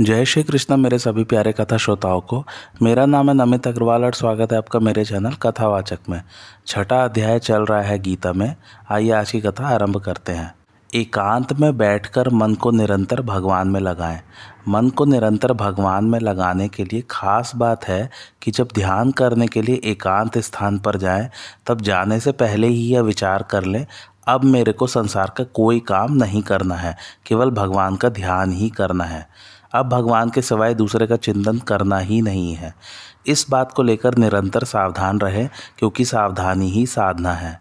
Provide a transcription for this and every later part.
जय श्री कृष्ण, मेरे सभी प्यारे कथा श्रोताओं को। मेरा नाम है नमित अग्रवाल और स्वागत है आपका मेरे चैनल कथावाचक में। छठा अध्याय चल रहा है गीता में। आइए आज की कथा आरंभ करते हैं। एकांत में बैठकर मन को निरंतर भगवान में लगाएँ। मन को निरंतर भगवान में लगाने के लिए खास बात है कि जब ध्यान करने के लिए एकांत स्थान पर जाएँ, तब जाने से पहले ही यह विचार कर लें, अब मेरे को संसार का कोई काम नहीं करना है, केवल भगवान का ध्यान ही करना है। अब भगवान के सिवाय दूसरे का चिंतन करना ही नहीं है। इस बात को लेकर निरंतर सावधान रहे, क्योंकि सावधानी ही साधना है।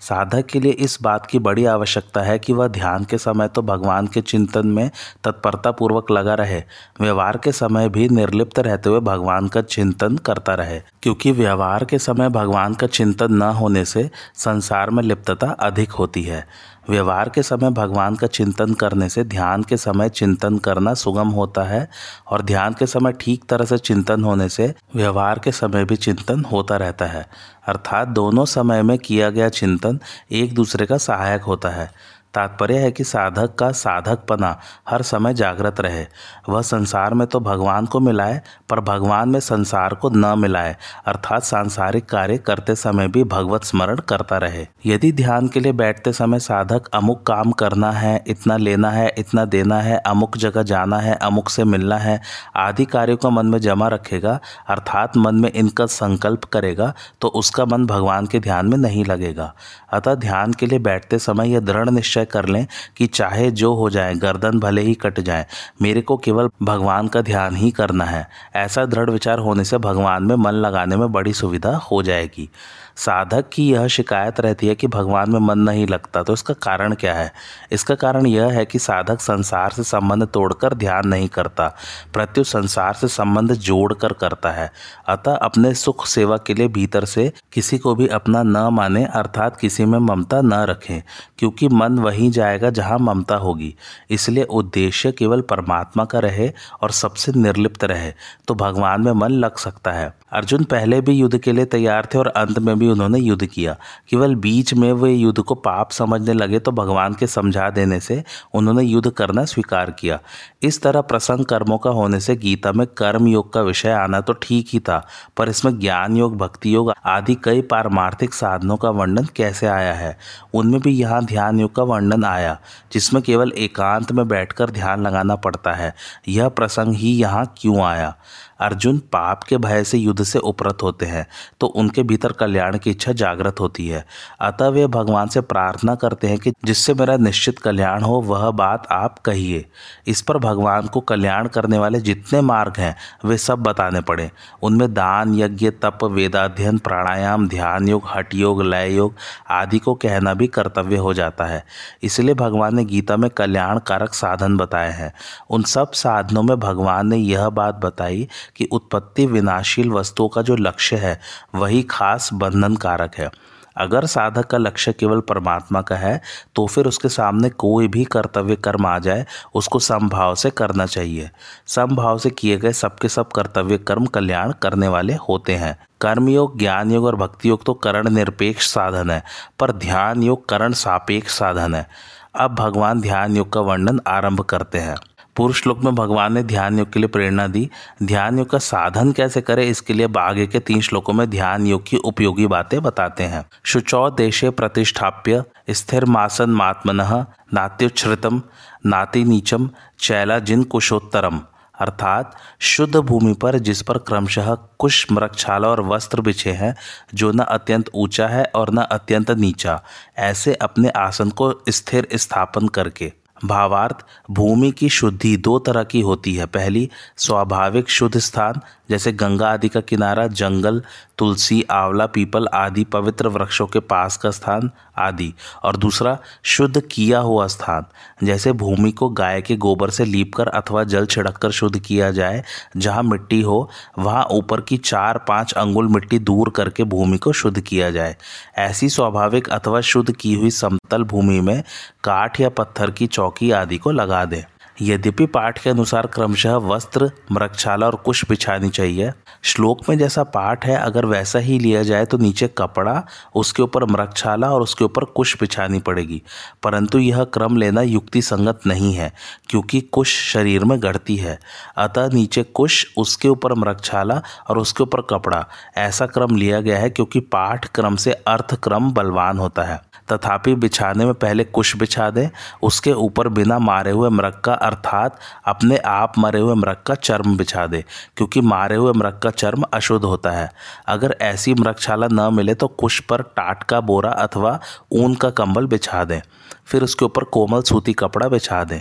साधक के लिए इस बात की बड़ी आवश्यकता है कि वह ध्यान के समय तो भगवान के चिंतन में तत्परता पूर्वक लगा रहे, व्यवहार के समय भी निर्लिप्त रहते हुए भगवान का चिंतन करता रहे, क्योंकि व्यवहार के समय भगवान का चिंतन न होने से संसार में लिप्तता अधिक होती है। व्यवहार के समय भगवान का चिंतन करने से, ध्यान के समय चिंतन करना सुगम होता है और ध्यान के समय ठीक तरह से चिंतन होने से व्यवहार के समय भी चिंतन होता रहता है। अर्थात दोनों समय में किया गया चिंतन एक दूसरे का सहायक होता है। तात्पर्य है कि साधक का साधकपना हर समय जागृत रहे। वह संसार में तो भगवान को मिलाए, पर भगवान में संसार को न मिलाए, अर्थात सांसारिक कार्य करते समय भी भगवत स्मरण करता रहे। यदि ध्यान के लिए बैठते समय साधक अमुक काम करना है, इतना लेना है, इतना देना है, अमुक जगह जाना है, अमुक से मिलना है, आदि कार्यों को मन में जमा रखेगा, अर्थात मन में इनका संकल्प करेगा तो उसका मन भगवान के ध्यान में नहीं लगेगा। अतः ध्यान के लिए बैठते समय यह दृढ़ निश्चय कर लें कि चाहे जो हो जाए, गर्दन भले ही कट जाए, मेरे को केवल भगवान का ध्यान ही करना है। ऐसा दृढ़ विचार होने से भगवान में मन लगाने में बड़ी सुविधा हो जाएगी। साधक की यह शिकायत रहती है कि भगवान में मन नहीं लगता तो इसका कारण क्या है? इसका कारण यह है कि साधक संसार से संबंध तोड़कर ध्यान नहीं करता, प्रत्युत संसार से संबंध जोड़कर करता है। अतः अपने सुख सेवा के लिए भीतर से किसी को भी अपना न माने, अर्थात किसी में ममता न रखें, क्योंकि मन वहीं जाएगा जहाँ ममता होगी। इसलिए उद्देश्य केवल परमात्मा का रहे और सबसे निर्लिप्त रहे तो भगवान में मन लग सकता है। अर्जुन पहले भी युद्ध के लिए तैयार थे और अंत में भी उन्होंने युद्ध किया। केवल बीच में वे युद्ध को पाप समझने लगे तो भगवान के समझा देने से उन्होंने युद्ध करना स्वीकार किया। इस तरह प्रसंग कर्मों का होने से गीता में कर्म योग का विषय आना तो ठीक ही था, पर इसमें ज्ञान योग, भक्ति योग आदि कई पारमार्थिक साधनों का वर्णन कैसे आया है? उनमें भी यहाँ ध्यान योग का वर्णन आया, जिसमें केवल एकांत में बैठकर ध्यान लगाना पड़ता है। यह प्रसंग ही यहाँ क्यों आया? अर्जुन पाप के भय से युद्ध से उपरत होते हैं तो उनके भीतर कल्याण की इच्छा जागृत होती है। अतः वे भगवान से प्रार्थना करते हैं कि जिससे मेरा निश्चित कल्याण हो, वह बात आप कहिए। इस पर भगवान को कल्याण करने वाले जितने मार्ग हैं, वे सब बताने पड़े। उनमें दान, यज्ञ, तप, वेदाध्ययन, प्राणायाम, ध्यान योग हट योग, लय योग आदि को कहना भी कर्तव्य हो जाता है। इसलिए भगवान ने गीता में कल्याण कारक साधन बताए हैं। उन सब साधनों में भगवान ने यह बात बताई कि उत्पत्ति विनाशील वस्तुओं का जो लक्ष्य है, वही खास बंधन कारक है। अगर साधक का लक्ष्य केवल परमात्मा का है तो फिर उसके सामने कोई भी कर्तव्य कर्म आ जाए, उसको समभाव से करना चाहिए। समभाव से किए गए सबके सब कर्तव्य कर्म कल्याण करने वाले होते हैं। कर्मयोग ज्ञान योग और भक्ति योग तो करण निरपेक्ष साधन है, पर ध्यान योग करण सापेक्ष साधन है। अब भगवान ध्यान योग का वर्णन आरंभ करते हैं। पूर्व श्लोक में भगवान ने ध्यान योग के लिए प्रेरणा दी। ध्यान योग का साधन कैसे करें, इसके लिए आगे के तीन श्लोकों में ध्यान योग की उपयोगी बातें बताते हैं। शुचौ देशे प्रतिष्ठाप्य, स्थिर मासन मात्मन, नात्युच्छ्रितम, नाति नीचम, चैला जिन कुशोत्तरम। अर्थात, शुद्ध भूमि पर जिस पर क्रमशः कुश मृक्षाला और वस्त्र बिछे हैं, जो न अत्यंत ऊँचा है और न अत्यंत नीचा, ऐसे अपने आसन को स्थिर स्थापन करके। भावार्थ भूमि की शुद्धि दो तरह की होती है। पहली, स्वाभाविक शुद्ध स्थान, जैसे गंगा आदि का किनारा, जंगल, तुलसी, आंवला, पीपल आदि पवित्र वृक्षों के पास का स्थान। आदि। और दूसरा, शुद्ध किया हुआ स्थान, जैसे भूमि को गाय के गोबर से लीपकर अथवा जल छिड़ककर शुद्ध किया जाए, जहाँ मिट्टी हो, वहाँ ऊपर की चार पाँच अंगुल मिट्टी दूर करके भूमि को शुद्ध किया जाए। ऐसी स्वाभाविक अथवा शुद्ध की हुई समतल भूमि में काठ या पत्थर की चौकी आदि को लगा दें। यद्यपि पाठ के अनुसार क्रमशः वस्त्र मृक्षाला और कुश बिछानी चाहिए श्लोक में जैसा पाठ है, अगर वैसा ही लिया जाए तो नीचे कपड़ा, उसके ऊपर मृक्षाला और उसके ऊपर कुश बिछानी पड़ेगी। परंतु यह क्रम लेना युक्ति संगत नहीं है, क्योंकि कुश शरीर में गढ़ती है। अतः नीचे कुश, उसके ऊपर मृक्षाला और उसके ऊपर कपड़ा। ऐसा क्रम लिया गया है क्योंकि पाठ क्रम से अर्थ क्रम बलवान होता है। तथापि बिछाने में पहले कुश बिछा दें, उसके ऊपर बिना मारे हुए मृग का अर्थात अपने आप मरे हुए मृग का चर्म बिछा दे, क्योंकि मारे हुए मृग का चर्म अशुद्ध होता है। अगर ऐसी मृक्षाला न मिले तो कुश पर टाट का बोरा अथवा ऊन का कंबल बिछा दें। फिर उसके ऊपर कोमल सूती कपड़ा बिछा दें।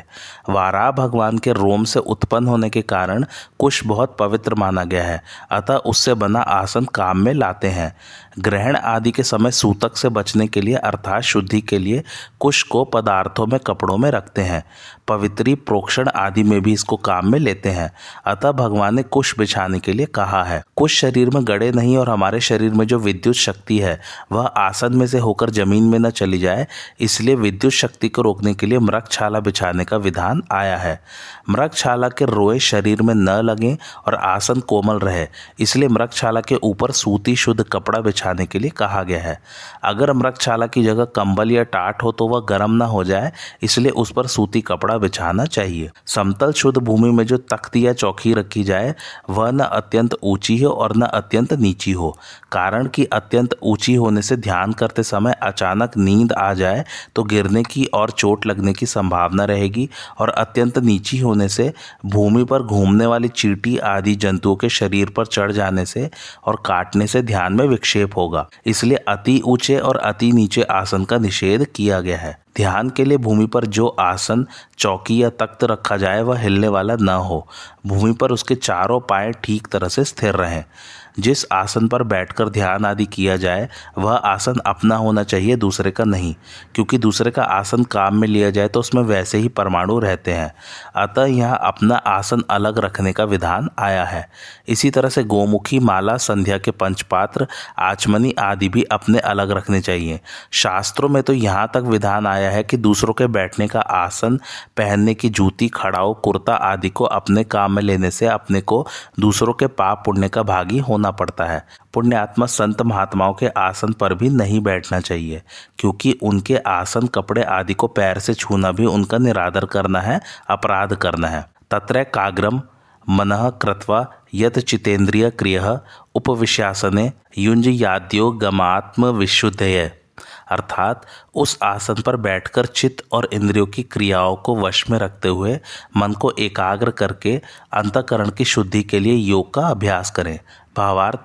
वारा भगवान के रोम से उत्पन्न होने के कारण कुश बहुत पवित्र माना गया है। अतः उससे बना आसन काम में लाते हैं। ग्रहण आदि के समय सूतक से बचने के लिए, अर्थात शुद्धि के लिए, कुश को पदार्थों में, कपड़ों में रखते हैं। पवित्री प्रोक्षण आदि में भी इसको काम में लेते हैं। अतः भगवान ने कुश बिछाने के लिए कहा है। कुश शरीर में गड़े नहीं और हमारे शरीर में जो विद्युत शक्ति है, वह आसन में से होकर ज़मीन में न चली जाए, इसलिए विद्युत शक्ति को रोकने के लिए मृगछाला बिछाने का विधान आया है। मृगछाला के रोए शरीर में न लगें और आसन कोमल रहे। इसलिए मृगछाला के ऊपर सूती शुद्ध कपड़ा बिछाने के लिए कहा गया है। अगर मृगछाला की जगह कंबल या टाट हो तो वह गर्म न हो जाए, इसलिए उस पर सूती कपड़ा बिछाना चाहिए। समतल शुद्ध भूमि में जो तख्ती या चौकी रखी जाए, वह न अत्यंत ऊँची हो और न अत्यंत नीची हो। कारण कि अत्यंत ऊँची होने से ध्यान करते समय अचानक नींद आ जाए तो गिरने की और चोट लगने की संभावना रहेगी और अत्यंत नीची होने से, भूमि पर घूमने वाली चीटी आदि जंतुओं के शरीर पर चढ़ जाने से और काटने से ध्यान में विक्षेप होगा। इसलिए अति ऊँचे और अति नीचे आसन का निषेध किया गया है। ध्यान के लिए भूमि पर जो आसन, चौकी या तख्त रखा जाए, वह हिलने वाला न हो। भूमि पर उसके चारों पाए ठीक तरह से स्थिर रहें। जिस आसन पर बैठकर ध्यान आदि किया जाए, वह आसन अपना होना चाहिए, दूसरे का नहीं। क्योंकि दूसरे का आसन काम में लिया जाए तो उसमें वैसे ही परमाणु रहते हैं। अतः यहाँ अपना आसन अलग रखने का विधान आया है। इसी तरह से गोमुखी, माला, संध्या के पंचपात्र, आचमनी आदि भी अपने अलग रखने चाहिए। शास्त्रों में तो यहाँ तक विधान आया है कि दूसरों के बैठने का आसन, पहनने की जूती खड़ाओ कुर्ता आदि को अपने काम में लेने से अपने को दूसरों के पाप पुण्य का भागी होना होना पड़ता है। पुण्यात्मा संत महात्माओं के आसन पर भी नहीं बैठना चाहिए, क्योंकि उनके आसन, कपड़े आदि को पैर से छूना भी उनका निरादर करना है, अपराध करना है। तत्र काग्रम मन कृत्वा यत चितेन्द्रिय क्रिय उपविश्यासने युंज याद्यो गमात्म विशुद्धय अर्थात उस आसन पर बैठकर चित्त और इंद्रियों की क्रियाओं को वश में रखते हुए मन को एकाग्र करके अंतकरण की शुद्धि के लिए योग का अभ्यास करें। भावार्थ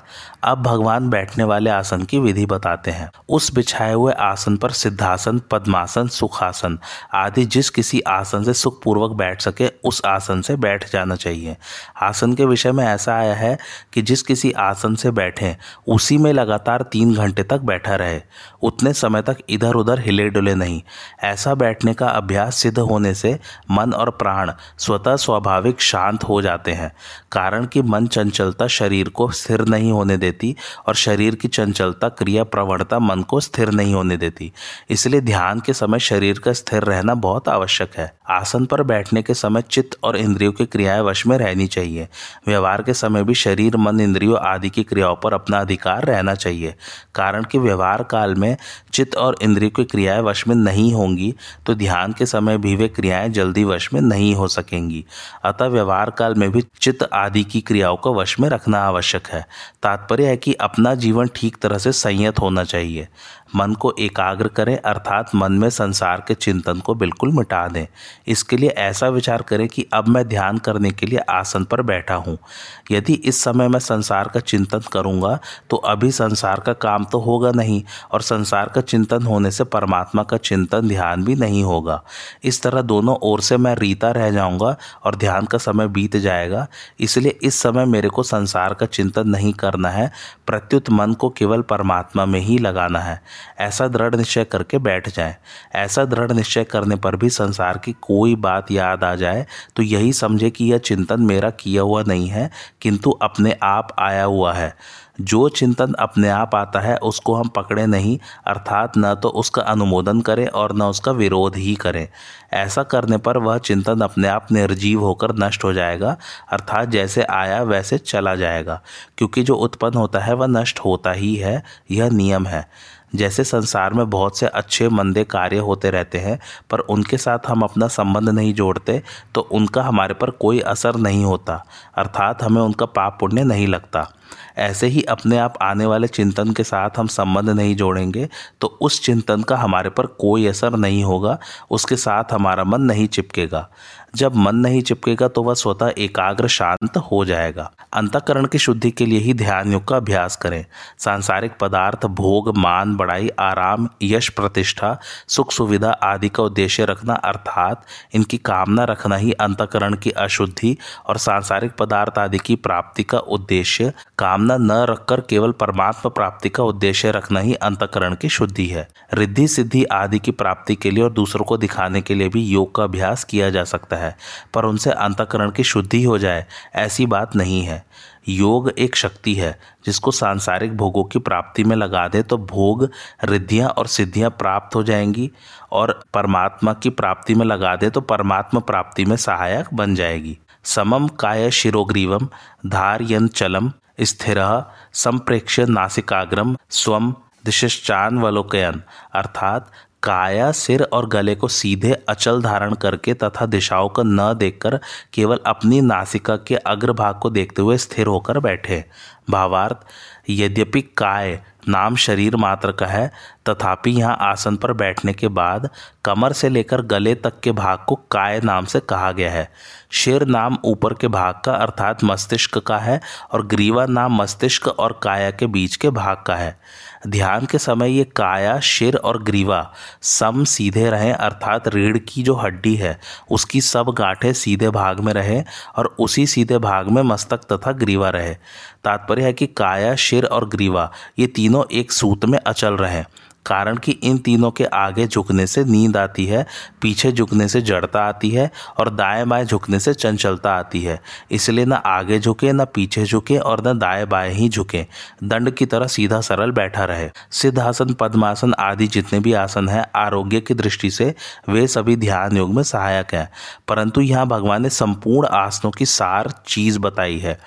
अब भगवान बैठने वाले आसन की विधि बताते हैं। उस बिछाए हुए आसन पर सिद्धासन, पद्मासन, सुखासन आदि जिस किसी आसन से सुखपूर्वक बैठ सके, उस आसन से बैठ जाना चाहिए। आसन के विषय में ऐसा आया है कि जिस किसी आसन से बैठे, उसी में लगातार तीन घंटे तक बैठा रहे। उतने समय तक इधर उधर हिले डुले नहीं। ऐसा बैठने का अभ्यास सिद्ध होने से मन और प्राण स्वतः स्वाभाविक शांत हो जाते हैं। कारण कि मन चंचलता शरीर को स्थिर नहीं होने देती। और शरीर की चंचलता, क्रिया, प्रवणता मन को स्थिर नहीं होने देती। इसलिए ध्यान के समय शरीर का स्थिर रहना बहुत आवश्यक है। आसन पर बैठने के समय चित्त और इंद्रियों की क्रियाएँ वश में रहनी चाहिए। व्यवहार के समय भी शरीर, मन, इंद्रियों आदि की क्रियाओं पर अपना अधिकार रहना चाहिए। कारण कि व्यवहार काल में चित्त और इंद्रियों की क्रियाएँ वश में नहीं होंगी तो ध्यान के समय भी वे क्रियाएँ जल्दी वश में नहीं हो सकेंगी। अतः व्यवहार काल में भी चित्त आदि की क्रियाओं को वश में रखना आवश्यक है। है तात्पर्य है कि अपना जीवन ठीक तरह से संयत होना चाहिए। मन को एकाग्र करें, अर्थात मन में संसार के चिंतन को बिल्कुल मिटा दें। इसके लिए ऐसा विचार करें कि अब मैं ध्यान करने के लिए आसन पर बैठा हूँ। यदि इस समय मैं संसार का चिंतन करूँगा तो अभी संसार का काम तो होगा नहीं, और संसार का चिंतन होने से परमात्मा का चिंतन ध्यान भी नहीं होगा। इस तरह दोनों ओर से मैं रीता रह जाऊँगा और ध्यान का समय बीत जाएगा। इसलिए इस समय मेरे को संसार का चिंतन नहीं करना है प्रत्युत मन को केवल परमात्मा में ही लगाना है। ऐसा दृढ़ निश्चय करके बैठ जाए। ऐसा दृढ़ निश्चय करने पर भी संसार की कोई बात याद आ जाए तो यही समझे कि यह चिंतन मेरा किया हुआ नहीं है, किंतु अपने आप आया हुआ है। जो चिंतन अपने आप आता है, उसको हम पकड़े नहीं, अर्थात न तो उसका अनुमोदन करें और न उसका विरोध ही करें। ऐसा करने पर वह चिंतन अपने आप निर्जीव होकर नष्ट हो जाएगा, अर्थात जैसे आया वैसे चला जाएगा, क्योंकि जो उत्पन्न होता है, वह नष्ट होता ही है, यह नियम है। जैसे संसार में बहुत से अच्छे मंदे कार्य होते रहते हैं, पर उनके साथ हम अपना संबंध नहीं जोड़ते तो उनका हमारे पर कोई असर नहीं होता, अर्थात हमें उनका पाप पुण्य नहीं लगता। ऐसे ही अपने आप आने वाले चिंतन के साथ हम संबंध नहीं जोड़ेंगे तो उस चिंतन का हमारे पर कोई असर नहीं होगा, उसके साथ हमारा मन नहीं चिपकेगा। जब मन नहीं चिपकेगा तो वह स्वतः एकाग्र शांत हो जाएगा। अंतकरण की शुद्धि के लिए ही ध्यान योग का अभ्यास करें। सांसारिक पदार्थ, भोग, मान, बड़ाई, आराम, यश, प्रतिष्ठा, सुख, सुविधा आदि का उद्देश्य रखना अर्थात इनकी कामना रखना ही अंतकरण की अशुद्धि और सांसारिक पदार्थ आदि की प्राप्ति का उद्देश्य। कामना न रखकर केवल परमात्मा प्राप्ति का उद्देश्य रखना ही अंतकरण की शुद्धि है। रिद्धि, सिद्धि आदि की प्राप्ति के लिए और दूसरों को दिखाने के लिए भी योग का अभ्यास किया जा सकता है, पर उनसे अंतकरण की शुद्धि हो जाए, ऐसी बात नहीं है। योग एक शक्ति है, जिसको सांसारिक भोगों की प्राप्ति में लगा दे तो भोग, रिद्धियाँ और सिद्धियाँ प्राप्त हो जाएँगी, और परमात्मा की प्राप्ति में लगा दे तो परमात्मा प्राप्ति में सहायक बन जाएगी। समम काय शिरोग्रीवम धारयन चलम स्थिर संप्रेक्ष्य नासिकाग्रम स्वम दिशिश्चान्वलोकयन। अर्थात काया सिर और गले को सीधे अचल धारण करके तथा दिशाओं को न देखकर केवल अपनी नासिका के अग्रभाग को देखते हुए स्थिर होकर बैठे। भावार्थ, यद्यपि काय नाम शरीर मात्र का है तथापि यहाँ आसन पर बैठने के बाद कमर से लेकर गले तक के भाग को काय नाम से कहा गया है। शिर नाम ऊपर के भाग का अर्थात मस्तिष्क का है और ग्रीवा नाम मस्तिष्क और काया के बीच के भाग का है। ध्यान के समय ये काया, शिर और ग्रीवा सम सीधे रहें अर्थात रीढ़ की जो हड्डी है, उसकी सब गांठें सीधे भाग में रहे और उसी सीधे भाग में मस्तक तथा ग्रीवा रहे। तात्पर्य है कि काया, शिर और ग्रीवा ये तीनों एक सूत में अचल रहे। कारण कि इन तीनों के आगे झुकने से नींद आती है, पीछे झुकने से जड़ता आती है और दाएँ बाएँ झुकने से चंचलता आती है। इसलिए न आगे झुके, न पीछे झुके और न दाएँ बाएँ ही झुके। दंड की तरह सीधा सरल बैठा रहे। सिद्धासन, पद्मासन आदि जितने भी आसन हैं, आरोग्य की दृष्टि से वे सभी ध्यान योग में सहायक हैं। परंतु यहाँ भगवान ने संपूर्ण आसनों की सार चीज़ बताई है।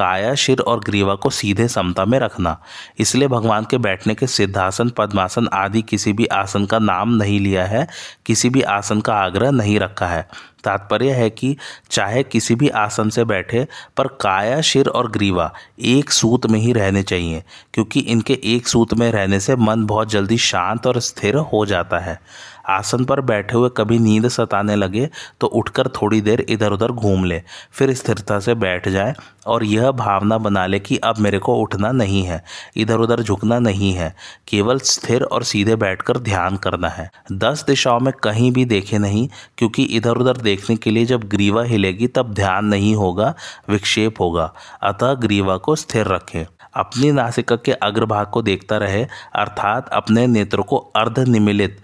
काया शिर और ग्रीवा को सीधे समता में रखना। इसलिए भगवान के बैठने के सिद्धासन, पद्मासन आदि किसी भी आसन का नाम नहीं लिया है, किसी भी आसन का आग्रह नहीं रखा है। तात्पर्य है कि चाहे किसी भी आसन से बैठे, पर काया शिर और ग्रीवा एक सूत में ही रहने चाहिए, क्योंकि इनके एक सूत में रहने से मन बहुत जल्दी शांत और स्थिर हो जाता है। आसन पर बैठे हुए कभी नींद सताने लगे तो उठकर थोड़ी देर इधर उधर घूम ले, फिर स्थिरता से बैठ जाए और यह भावना बना ले कि अब मेरे को उठना नहीं है इधर उधर झुकना नहीं है, केवल स्थिर और सीधे बैठकर ध्यान करना है। दस दिशाओं में कहीं भी देखे नहीं, क्योंकि इधर उधर देखने के लिए जब ग्रीवा हिलेगी तब ध्यान नहीं होगा, विक्षेप होगा, अतः ग्रीवा को स्थिर रखें। अपनी नासिका के अग्रभाग को देखता रहे, अर्थात अपने नेत्र को अर्ध निमिलित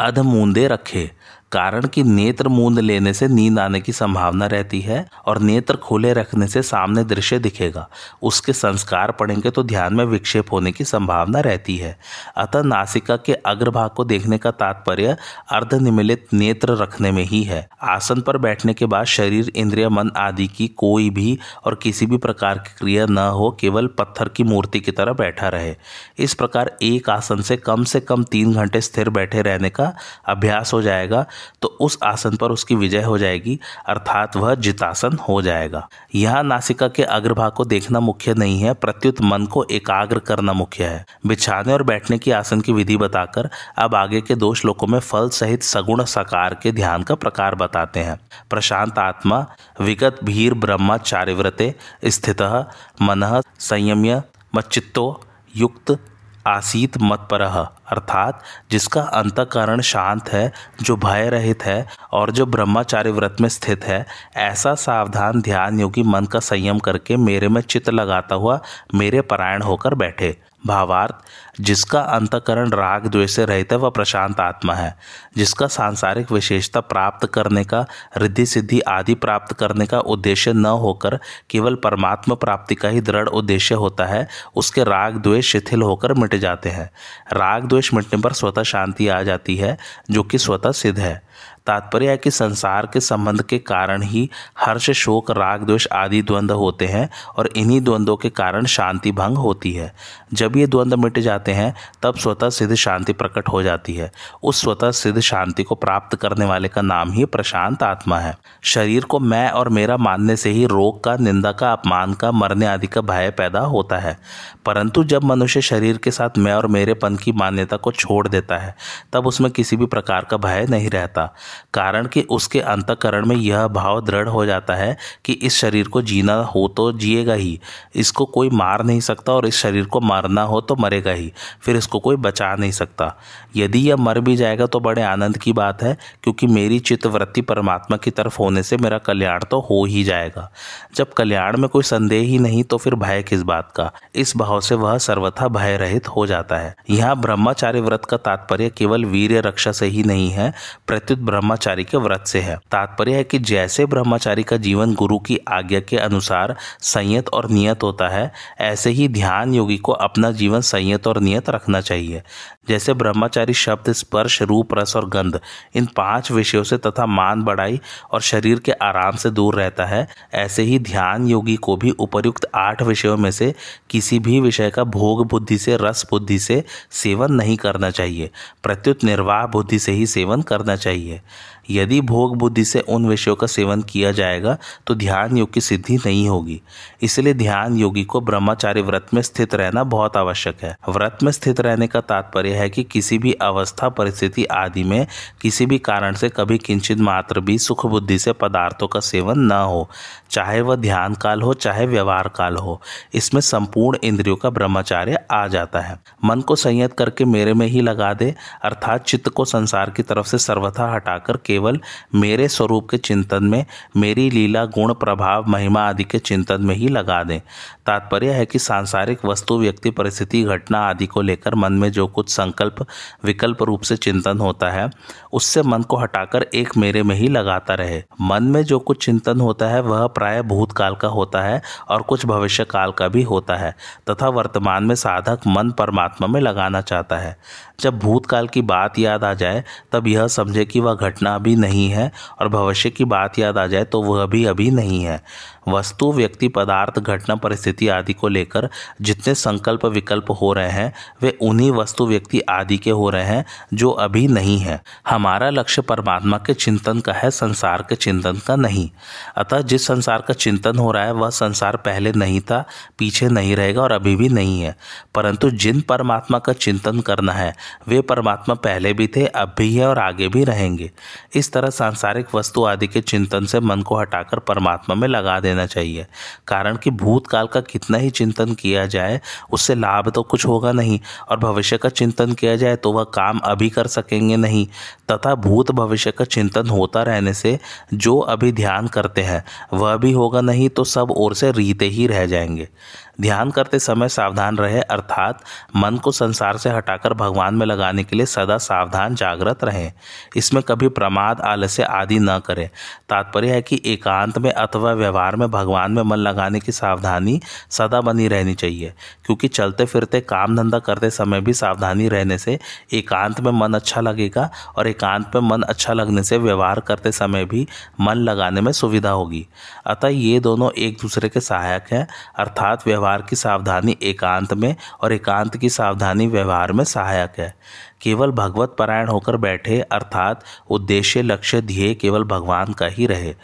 अध मूंदे रखे। कारण कि नेत्र मूंद लेने से नींद आने की संभावना रहती है और नेत्र खुले रखने से सामने दृश्य दिखेगा। उसके संस्कार पड़ेंगे तो ध्यान में विक्षेप होने की संभावना रहती है। अतः नासिका के अग्रभाग को देखने का तात्पर्य अर्ध निमिलित नेत्र रखने में ही है। आसन पर बैठने के बाद शरीर, इंद्रिय, मन आदि की कोई भी और किसी भी प्रकार की क्रिया न हो, केवल पत्थर की मूर्ति की तरह बैठा रहे। इस प्रकार एक आसन से कम से कम तीन घंटे स्थिर बैठे रहने का अभ्यास हो जाएगा। तो उस आसन पर उसकी विजय हो जाएगी, अर्थात वह जितासन हो जाएगा। यहाँ नासिका के अग्रभाग को देखना मुख्य नहीं है, प्रत्युत मन को एकाग्र करना मुख्य है। बिछाने और बैठने की आसन की विधि बताकर अब आगे के दो श्लोकों में फल सहित सगुण साकार के ध्यान का प्रकार बताते हैं। प्रशांत आत्मा, विगत भीर ब्रह्मचारिव्रते स्थित मन संयम्य, मच्चित्तो, युक्त आसीत मत पर अर्थात जिसका अंतकरण शांत है, जो भय रहित है और जो ब्रह्मचार्य व्रत में स्थित है, ऐसा सावधान ध्यान योगी मन का संयम करके मेरे में चित्त लगाता हुआ मेरे परायण होकर बैठे। भावार्थ, जिसका अंतकरण राग, द्वेष से रहित है, वह प्रशांत आत्मा है, जिसका सांसारिक विशेषता प्राप्त करने का, रिद्धि सिद्धि आदि प्राप्त करने का उद्देश्य न होकर केवल परमात्मा प्राप्ति का ही दृढ़ उद्देश्य होता है, उसके राग, द्वेष शिथिल होकर मिट जाते हैं। राग, द्वेष मिटने पर स्वतः शांति आ जाती है, जो कि स्वतः सिद्ध है। तात्पर्य है कि संसार के संबंध के कारण ही हर्ष, शोक, राग, द्वेष आदि द्वंद्व होते हैं, और इन्हीं द्वंद्वों के कारण शांति भंग होती है। जब ये द्वंद्व मिट जाते हैं, तब स्वतः सिद्ध शांति प्रकट हो जाती है। उस स्वतः सिद्ध शांति को प्राप्त करने वाले का नाम ही प्रशांत आत्मा है। शरीर को मैं और मेरा मानने से ही रोग का, निंदा का, अपमान का, मरने आदि का भय पैदा होता है। परंतु जब मनुष्य शरीर के साथ मैं और मेरेपन की मान्यता को छोड़ देता है, तब उसमें किसी भी प्रकार का भय नहीं रहता। कारण कि उसके अंतकरण में यह भाव दृढ़ हो जाता है कि इस शरीर को जीना हो तो जिएगा ही। इसको कोई मार नहीं सकता और इस शरीर को मारना हो तो मरेगा ही, फिर इसको कोई बचा नहीं सकता। यदि यह मर भी जाएगा तो बड़े आनंद की बात है, क्योंकि मेरी चित्त वृत्ति परमात्मा की तरफ़ होने से मेरा कल्याण तो हो ही जाएगा। जब कल्याण में कोई संदेह ही नहीं तो फिर भय किस बात का? इस भाव से वह सर्वथा भय रहित हो जाता है। यहाँ ब्रह्मचारी व्रत का तात्पर्य केवल वीर रक्षा से ही नहीं है, प्रत्युत ब्रह्मचारी के व्रत से है। तात्पर्य है कि जैसे ब्रह्मचारी का जीवन गुरु की आज्ञा के अनुसार संयत और नियत होता है, ऐसे ही ध्यान योगी को अपना जीवन संयत और नियत रखना चाहिए। जैसे ब्रह्मचारी शब्द, स्पर्श, रूप, रस और गंध, इन पाँच विषयों से तथा मान बढ़ाई और शरीर के आराम से दूर रहता है। ऐसे ही ध्यान योगी को भी उपयुक्त आठ विषयों में से किसी भी विषय का भोग बुद्धि से, रस बुद्धि से सेवन नहीं करना चाहिए। प्रत्युत निर्वाह बुद्धि से ही सेवन करना चाहिए। यदि भोग बुद्धि से उन विषयों का सेवन किया जाएगा तो ध्यान योग की सिद्धि नहीं होगी। इसलिए ध्यान योगी को ब्रह्मचारी व्रत में स्थित रहना बहुत आवश्यक है। व्रत में स्थित रहने का तात्पर्य है कि किसी भी अवस्था, परिस्थिति आदि में किसी भी कारण से कभी किंचित मात्र भी सुख बुद्धि से पदार्थों का सेवन न हो, चाहे वह ध्यान काल हो, चाहे व्यवहार काल हो, इसमें संपूर्ण इंद्रियों का ब्रह्मचार्य आ जाता है। मन को संयत करके मेरे में ही लगा दे, अर्थात चित्त को संसार की तरफ़ से सर्वथा हटाकर केवल मेरे स्वरूप के चिंतन में, मेरी लीला, गुण, प्रभाव, महिमा आदि के चिंतन में ही लगा दें। तात्पर्य है कि सांसारिक वस्तु, व्यक्ति, परिस्थिति, घटना आदि को लेकर मन में जो कुछ संकल्प, विकल्प रूप से चिंतन होता है, उससे मन को हटाकर एक मेरे में ही लगाता रहे। मन में जो कुछ चिंतन होता है, वह प्राय भूतकाल का होता है और कुछ भविष्य काल का भी होता है, तथा वर्तमान में साधक मन परमात्मा में लगाना चाहता है। जब भूतकाल की बात याद आ जाए, तब यह समझे कि वह घटना अभी नहीं है और भविष्य की बात याद आ जाए तो वह भी अभी नहीं है। वस्तु, व्यक्ति, पदार्थ, घटना, परिस्थिति आदि को लेकर जितने संकल्प विकल्प हो रहे हैं, वे उन्हीं वस्तु, व्यक्ति आदि के हो रहे हैं, जो अभी नहीं है। हमारा लक्ष्य परमात्मा के चिंतन का है, संसार के चिंतन का नहीं। अतः जिस संसार का चिंतन हो रहा है, वह संसार पहले नहीं था, पीछे नहीं रहेगा और अभी भी नहीं है। परंतु जिन परमात्मा का चिंतन करना है, वे परमात्मा पहले भी थे, अब भी है और आगे भी रहेंगे। इस तरह सांसारिक वस्तु आदि के चिंतन से मन को हटाकर परमात्मा में लगा देना चाहिए। कारण कि भूतकाल का कितना ही चिंतन किया जाए, उससे लाभ तो कुछ होगा नहीं, और भविष्य का चिंतन किया जाए तो वह काम अभी कर सकेंगे नहीं। तथा भूत भविष्य का चिंतन होता रहने से जो अभी ध्यान करते हैं, वह भी होगा नहीं तो सब ओर से रीते ही रह जाएँगे। ध्यान करते समय सावधान रहे, अर्थात मन को संसार से हटाकर भगवान में लगाने के लिए सदा सावधान, जागृत रहें। इसमें कभी प्रमाद, आलस्य आदि न करें। तात्पर्य है कि एकांत में अथवा व्यवहार में भगवान में मन लगाने की सावधानी सदा बनी रहनी चाहिए, क्योंकि चलते फिरते काम धंधा करते समय भी सावधानी रहने से एकांत में मन अच्छा लगेगा और एकांत में मन अच्छा लगने से व्यवहार करते समय भी मन लगाने में सुविधा होगी। अतः ये दोनों एक दूसरे के सहायक हैं, अर्थात व्यवहार व्यवहार की सावधानी एकांत में और एकांत की सावधानी व्यवहार में सहायक है। केवल भगवत परायण होकर बैठे, अर्थात उद्देश्य, लक्ष्य, ध्येय केवल भगवान का ही रहे।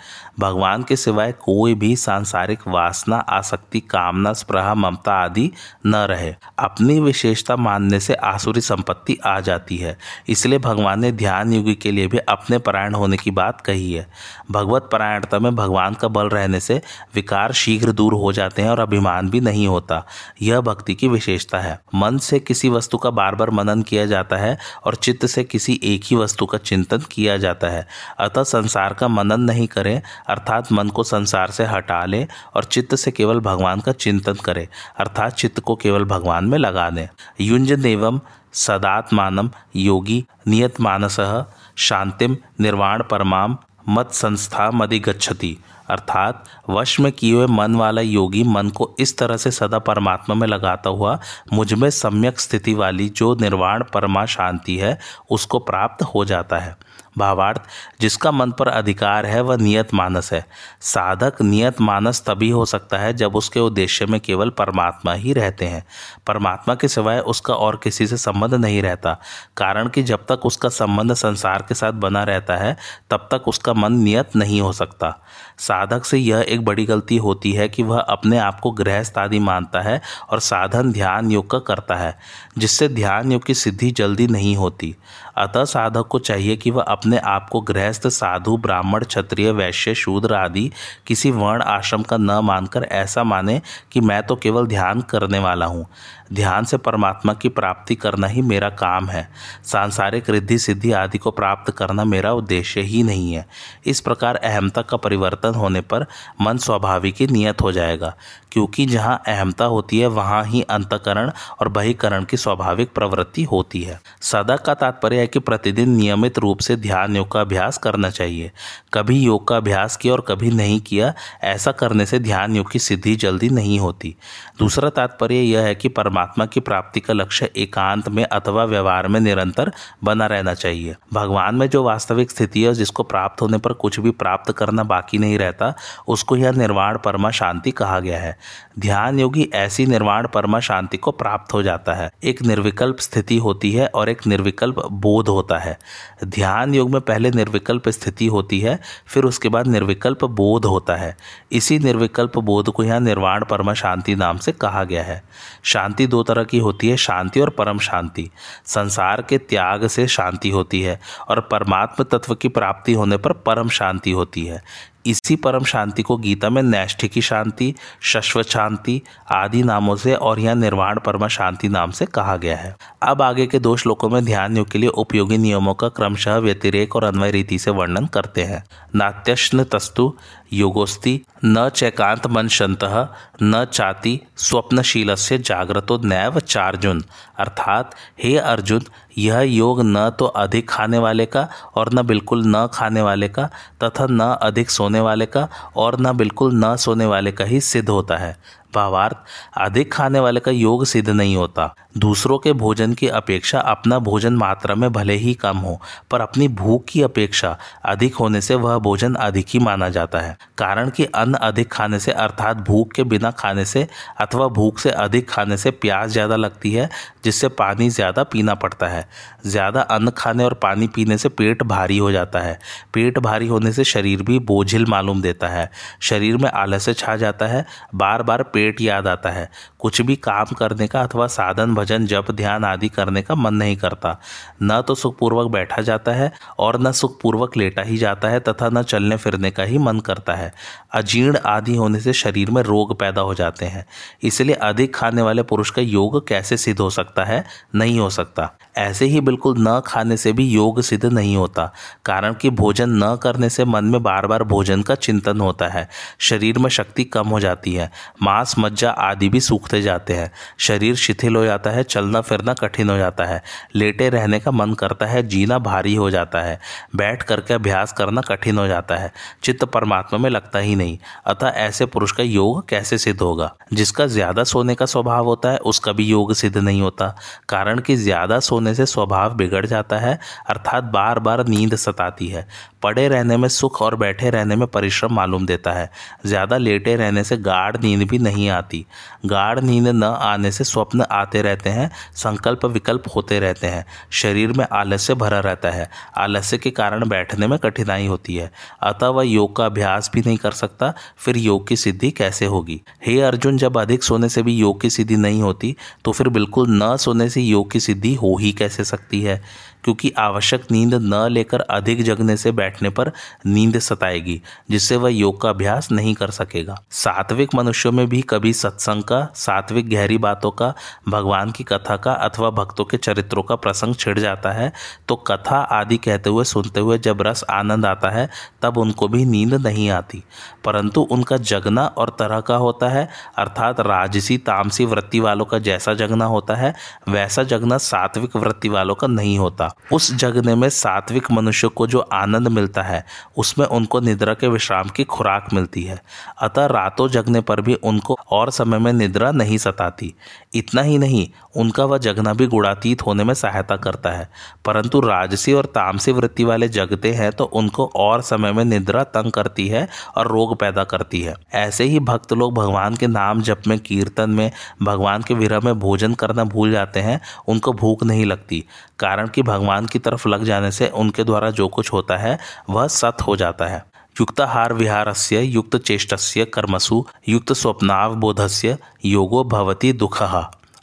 भगवान के सिवाय कोई भी सांसारिक वासना, आसक्ति, कामना, स्प्रहा, ममता आदि न रहे। अपनी विशेषता मानने से आसुरी संपत्ति आ जाती है। इसलिए भगवान ने ध्यान युगी के लिए भी अपने परायण होने की बात कही है। भगवत परायणता में भगवान का बल रहने से विकार शीघ्र दूर हो जाते हैं और अभिमान भी नहीं होता। यह भक्ति की विशेषता है। मन से किसी वस्तु का बार बार मनन किया जाता है और चित्त से किसी एक ही वस्तु का चिंतन किया जाता है। अतः संसार का मनन नहीं करें, अर्थात मन को संसार से हटा लें और चित्त से केवल भगवान का चिंतन करें, अर्थात चित्त को केवल भगवान में लगा दें। युंजन एवं सदात्मानम योगी नियत मानस शांतिम निर्वाण परमाम मत संस्था मदि गच्छति अर्थात वश में किए हुए मन वाला योगी मन को इस तरह से सदा परमात्मा में लगाता हुआ मुझमें सम्यक स्थिति वाली जो निर्वाण, परमा शांति है, उसको प्राप्त हो जाता है। भावार्थ, जिसका मन पर अधिकार है, वह नियत मानस है। साधक नियत मानस तभी हो सकता है, जब उसके उद्देश्य में केवल परमात्मा ही रहते हैं। परमात्मा के सिवाय उसका और किसी से संबंध नहीं रहता, कारण कि जब तक उसका संबंध संसार के साथ बना रहता है, तब तक उसका मन नियत नहीं हो सकता। साधक से यह एक बड़ी गलती होती है कि वह अपने आप को गृहस्थ आदि मानता है और साधन ध्यान योग का करता है, जिससे ध्यान योग की सिद्धि जल्दी नहीं होती। अतः साधक को चाहिए कि वह अपने आप को गृहस्थ, साधु, ब्राह्मण, क्षत्रिय, वैश्य, शूद्र आदि किसी वर्ण आश्रम का न मानकर ऐसा माने कि मैं तो केवल ध्यान करने वाला हूँ। ध्यान से परमात्मा की प्राप्ति करना ही मेरा काम है। सांसारिक रिद्धि सिद्धि आदि को प्राप्त करना मेरा उद्देश्य ही नहीं है। इस प्रकार अहमता का परिवर्तन होने पर मन स्वाभाविक ही नियत हो जाएगा, क्योंकि जहाँ अहमता होती है, वहाँ ही अंतकरण और बहिकरण की स्वाभाविक प्रवृत्ति होती है। सदा का तात्पर्य है कि प्रतिदिन नियमित रूप से ध्यान योग का अभ्यास करना चाहिए। कभी योग का अभ्यास किया और कभी नहीं किया, ऐसा करने से ध्यान योग की सिद्धि जल्दी नहीं होती। दूसरा तात्पर्य यह है कि परमात्मा की प्राप्ति का लक्ष्य एकांत में अथवा व्यवहार में निरंतर बना रहना चाहिए। भगवान में जो वास्तविक स्थिति है, जिसको प्राप्त होने पर कुछ भी प्राप्त करना बाकी नहीं रहता, उसको यह निर्वाण परमा शांति कहा गया है। ध्यान योगी ऐसी निर्वाण परमा शांति को प्राप्त हो जाता है। एक निर्विकल्प स्थिति होती है और एक निर्विकल्प बोध होता है। ध्यान योग में पहले निर्विकल्प स्थिति होती है, फिर उसके बाद निर्विकल्प बोध होता है। इसी निर्विकल्प बोध को यहाँ निर्वाण परमा शांति नाम से कहा गया है। शांति दो तरह की होती है, शांति और परम शांति। संसार के त्याग से शांति होती है और परमात्म तत्व की प्राप्ति होने पर परम शांति होती है। इसी परम शांति को गीता में नैष्ठिकी शांति शश्वत शांति आदि नामों से और यह निर्वाण परम शांति नाम से कहा गया है। अब आगे के दो श्लोकों में ध्यान योग के लिए उपयोगी नियमों का क्रमशः व्यतिरेक और अन्वय रीति से वर्णन करते हैं। नात्यश्न तस्तु योगोस्ति, न चैकांत मन शंत न चाति स्वप्नशील से जागृतो नैव चार्जुन। अर्थात, हे अर्जुन, यह योग न तो अधिक खाने वाले का और न बिल्कुल न खाने वाले का तथा न अधिक सोने वाले का और न बिल्कुल न सोने वाले का ही सिद्ध होता है। भावार्थ अधिक खाने वाले का योग सिद्ध नहीं होता। दूसरों के भोजन की अपेक्षा अपना भोजन मात्रा में भले ही कम हो, पर अपनी भूख की अपेक्षा अधिक होने से वह भोजन अधिक ही माना जाता है। कारण कि अन्न अधिक खाने से, अर्थात भूख के बिना खाने से अथवा भूख से अधिक खाने से प्यास ज़्यादा लगती है, जिससे पानी ज़्यादा पीना पड़ता है। ज़्यादा अन्न खाने और पानी पीने से पेट भारी हो जाता है। पेट भारी होने से शरीर भी बोझिल मालूम देता है। शरीर में आलस्य छा जाता है। बार बार पेट याद आता है। कुछ भी काम करने का अथवा साधन, भजन, जप, ध्यान आदि करने का मन नहीं करता। न तो सुखपूर्वक बैठा जाता है और न सुखपूर्वक लेटा ही जाता है तथा न चलने फिरने का ही मन करता है। अजीर्ण आदि होने से शरीर में रोग पैदा हो जाते हैं। इसलिए अधिक खाने वाले पुरुष का योग कैसे सिद्ध हो सकता है? नहीं हो सकता। ऐसे ही बिल्कुल न खाने से भी योग सिद्ध नहीं होता, कारण कि भोजन न करने से मन में बार बार भोजन का चिंतन होता है। शरीर में शक्ति कम हो जाती है, मांस, मज्जा आदि भी सूखते जाते हैं। शरीर शिथिल हो जाता है, चलना फिरना कठिन हो जाता है। लेटे रहने का मन करता है, जीना भारी हो जाता है। बैठ करके अभ्यास करना कठिन हो जाता है, चित्त परमात्मा में लगता ही नहीं। अतः ऐसे पुरुष का योग कैसे सिद्ध होगा? जिसका ज़्यादा सोने का स्वभाव होता है, उसका भी योग सिद्ध नहीं होता। कारण कि ज़्यादा सोने सोने से स्वभाव बिगड़ जाता है, अर्थात बार बार नींद सताती है। पड़े रहने में सुख और बैठे रहने में परिश्रम मालूम देता है। ज़्यादा लेटे रहने से गाढ़ नींद भी नहीं आती। गाढ़ नींद न आने से स्वप्न आते रहते हैं, संकल्प विकल्प होते रहते हैं। शरीर में आलस्य भरा रहता है। आलस्य के कारण बैठने में कठिनाई होती है। अतः वह योग का अभ्यास भी नहीं कर सकता, फिर योग की सिद्धि कैसे होगी? हे अर्जुन, जब अधिक सोने से भी योग की सिद्धि नहीं होती तो फिर बिल्कुल न सोने से योग की सिद्धि हो ही कैसे सकती है? क्योंकि आवश्यक नींद न लेकर अधिक जगने से बैठने पर नींद सताएगी, जिससे वह योग का अभ्यास नहीं कर सकेगा। सात्विक मनुष्यों में भी कभी सत्संग का, सात्विक गहरी बातों का, भगवान की कथा का अथवा भक्तों के चरित्रों का प्रसंग छिड़ जाता है तो कथा आदि कहते हुए, सुनते हुए जब रस आनंद आता है, तब उनको भी नींद नहीं आती। परंतु उनका जगना और तरह का होता है, अर्थात राजसी, तामसी वृत्ति वालों का जैसा जगना होता है, वैसा जगना सात्विक वृत्ति वालों का नहीं होता। उस जगने में सात्विक मनुष्य को जो आनंद मिलता है, उसमें उनको निद्रा के विश्राम की खुराक मिलती है। अतः रातों जगने पर भी उनको और समय में निद्रा नहीं सताती। इतना ही नहीं, उनका वह जगना भी गुणातीत होने में सहायता करता है। परंतु राजसी और तामसी वृत्ति वाले जगते हैं तो उनको और समय में निद्रा तंग करती है और रोग पैदा करती है। ऐसे ही भक्त लोग भगवान के नाम जप में, कीर्तन में, भगवान के विरह में भोजन करना भूल जाते हैं, उनको भूख नहीं लगती। कारण कि भगवान की तरफ़ लग जाने से उनके द्वारा जो कुछ होता है, वह सत हो जाता है। युक्त युक्ताहार विहारस्य, युक्त चेष्टस्य, कर्मसु, युक्त स्वप्नावबोधस्य, योगो भवती दुख।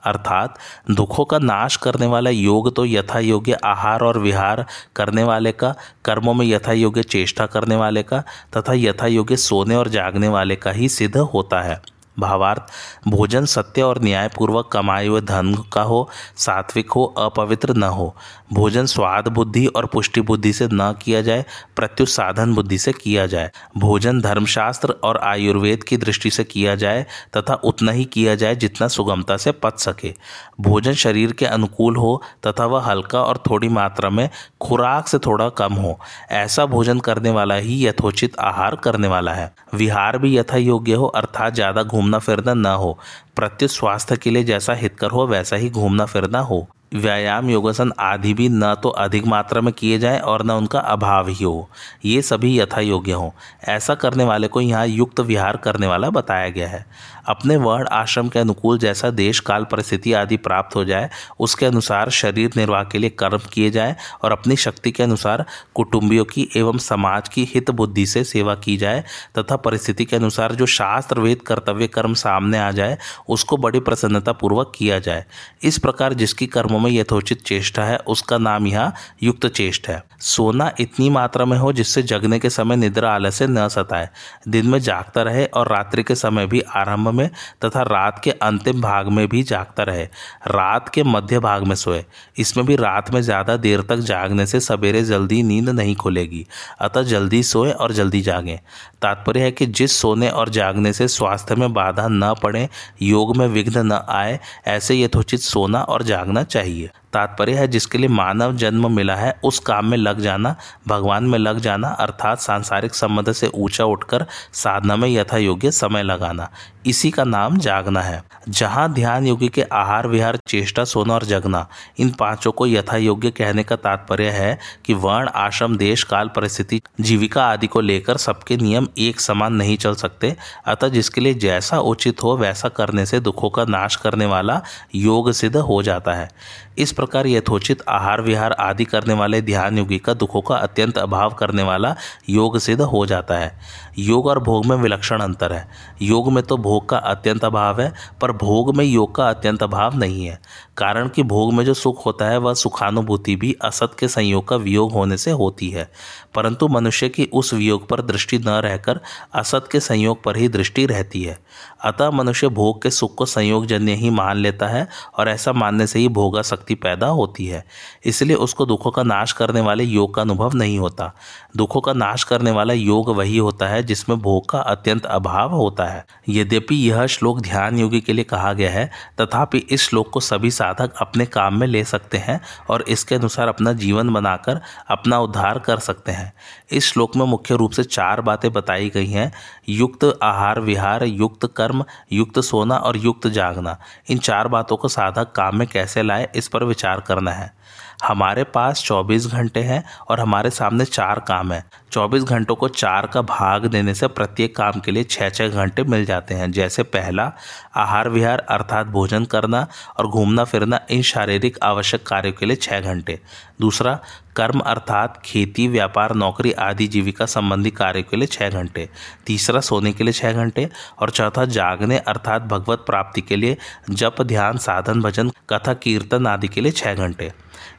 अर्थात, दुखों का नाश करने वाला योग तो यथा योग्य आहार और विहार करने वाले का, कर्मों में यथा योग्य चेष्टा करने वाले का, तथा यथा योग्य सोने और जागने वाले का ही सिद्ध होता है। भावार्थ, भोजन सत्य और न्यायपूर्वक कमाए हुए धन का हो, सात्विक हो, अपवित्र न हो। भोजन स्वाद बुद्धि और पुष्टि बुद्धि से न किया जाए प्रत्युत साधन बुद्धि से किया जाए। भोजन धर्मशास्त्र और आयुर्वेद की दृष्टि से किया जाए तथा उतना ही किया जाए जितना सुगमता से पच सके। भोजन शरीर के अनुकूल हो तथा वह हल्का और थोड़ी मात्रा में खुराक से थोड़ा कम हो। ऐसा भोजन करने वाला ही यथोचित आहार करने वाला है। विहार भी यथा योग्य हो, अर्थात ज़्यादा घूमना फिरना ना हो, प्रत्युत स्वास्थ्य के लिए जैसा हितकर हो, वैसा ही घूमना फिरना हो। व्यायाम योगासन आदि भी न तो अधिक मात्रा में किए जाए और न उनका अभाव ही हो। ये सभी यथा योग्य हों। ऐसा करने वाले को यहाँ युक्त विहार करने वाला बताया गया है। अपने वर्ण आश्रम के अनुकूल जैसा देश, काल, परिस्थिति आदि प्राप्त हो जाए, उसके अनुसार शरीर निर्वाह के लिए कर्म किए जाए और अपनी शक्ति के अनुसार कुटुंबियों की एवं समाज की हित बुद्धि से सेवा की जाए तथा परिस्थिति के अनुसार जो शास्त्र, वेद, कर्तव्य, कर्म सामने आ जाए, उसको बड़ी प्रसन्नता पूर्वक किया जाए। इस प्रकार जिसकी कर्मों में यथोचित चेष्टा है, उसका नाम यहाँ युक्त चेष्ट है। सोना इतनी मात्रा में हो जिससे जगने के समय निद्रा आलस्य न सताए, दिन में जागता रहे और रात्रि के समय भी आरंभ में तथा रात के अंतिम भाग में भी जागता रहे, रात के मध्य भाग में सोए। इसमें भी रात में ज़्यादा देर तक जागने से सवेरे जल्दी नींद नहीं खुलेगी, अतः जल्दी सोए और जल्दी जागें। तात्पर्य है कि जिस सोने और जागने से स्वास्थ्य में बाधा न पड़े, योग में विघ्न न आए, ऐसे यथोचित सोना और जागना चाहिए। ahí. तात्पर्य है, जिसके लिए मानव जन्म मिला है, उस काम में लग जाना, भगवान में लग जाना, अर्थात सांसारिक संबंध से ऊँचा उठकर साधना में यथा योग्य समय लगाना। इसी का नाम जागना है। जहाँ ध्यान योगी के आहार, विहार, चेष्टा, सोना और जगना, इन पाँचों को यथा योग्य कहने का तात्पर्य है कि वर्ण, आश्रम, देश, काल, परिस्थिति, जीविका आदि को लेकर सबके नियम एक समान नहीं चल सकते, अतः जिसके लिए जैसा उचित हो, वैसा करने से दुखों का नाश करने वाला योग सिद्ध हो जाता है। इस प्रकार यथोचित आहार विहार आदि करने वाले ध्यान योगी का दुखों का अत्यंत अभाव करने वाला योग सिद्ध हो जाता है। योग और भोग में विलक्षण अंतर है। योग में तो भोग का अत्यंत अभाव है, पर भोग में योग का अत्यंत अभाव नहीं है। कारण कि भोग में जो सुख होता है, वह सुखानुभूति भी असत के संयोग का वियोग होने से होती है। परंतु मनुष्य की उस वियोग पर दृष्टि न रहकर असत के संयोग पर ही दृष्टि रहती है। अतः मनुष्य भोग के सुख को संयोगजन्य ही मान लेता है और ऐसा मानने से ही भोगा शक्ति पैदा होती है। इसलिए उसको दुखों का नाश करने वाले योग का अनुभव नहीं होता। दुखों का नाश करने वाला योग वही होता है जिसमें भोग का अत्यंत अभाव होता है। यद्यपि यह श्लोक ध्यान योगी के लिए कहा गया है, तथापि इस श्लोक को सभी साधक अपने काम में ले सकते हैं और इसके अनुसार अपना जीवन बनाकर अपना उद्धार कर सकते हैं। इस श्लोक में मुख्य रूप से चार बातें बताई गई हैं, युक्त आहार विहार, युक्त कर्म, युक्त सोना और युक्त जागना। इन चार बातों को साधक काम में कैसे लाए, इस पर विचार करना है। हमारे पास 24 घंटे हैं और हमारे सामने चार काम हैं। 24 घंटों को चार का भाग देने से प्रत्येक काम के लिए छः छः घंटे मिल जाते हैं। जैसे पहला, आहार विहार अर्थात भोजन करना और घूमना फिरना इन शारीरिक आवश्यक कार्यों के लिए छः घंटे। दूसरा, कर्म अर्थात खेती, व्यापार, नौकरी आदि जीविका संबंधी कार्यों के लिए छः घंटे। तीसरा, सोने के लिए छः घंटे। और चौथा, जागने अर्थात भगवत प्राप्ति के लिए जप, ध्यान, साधन, भजन, कथा, कीर्तन आदि के लिए छः घंटे।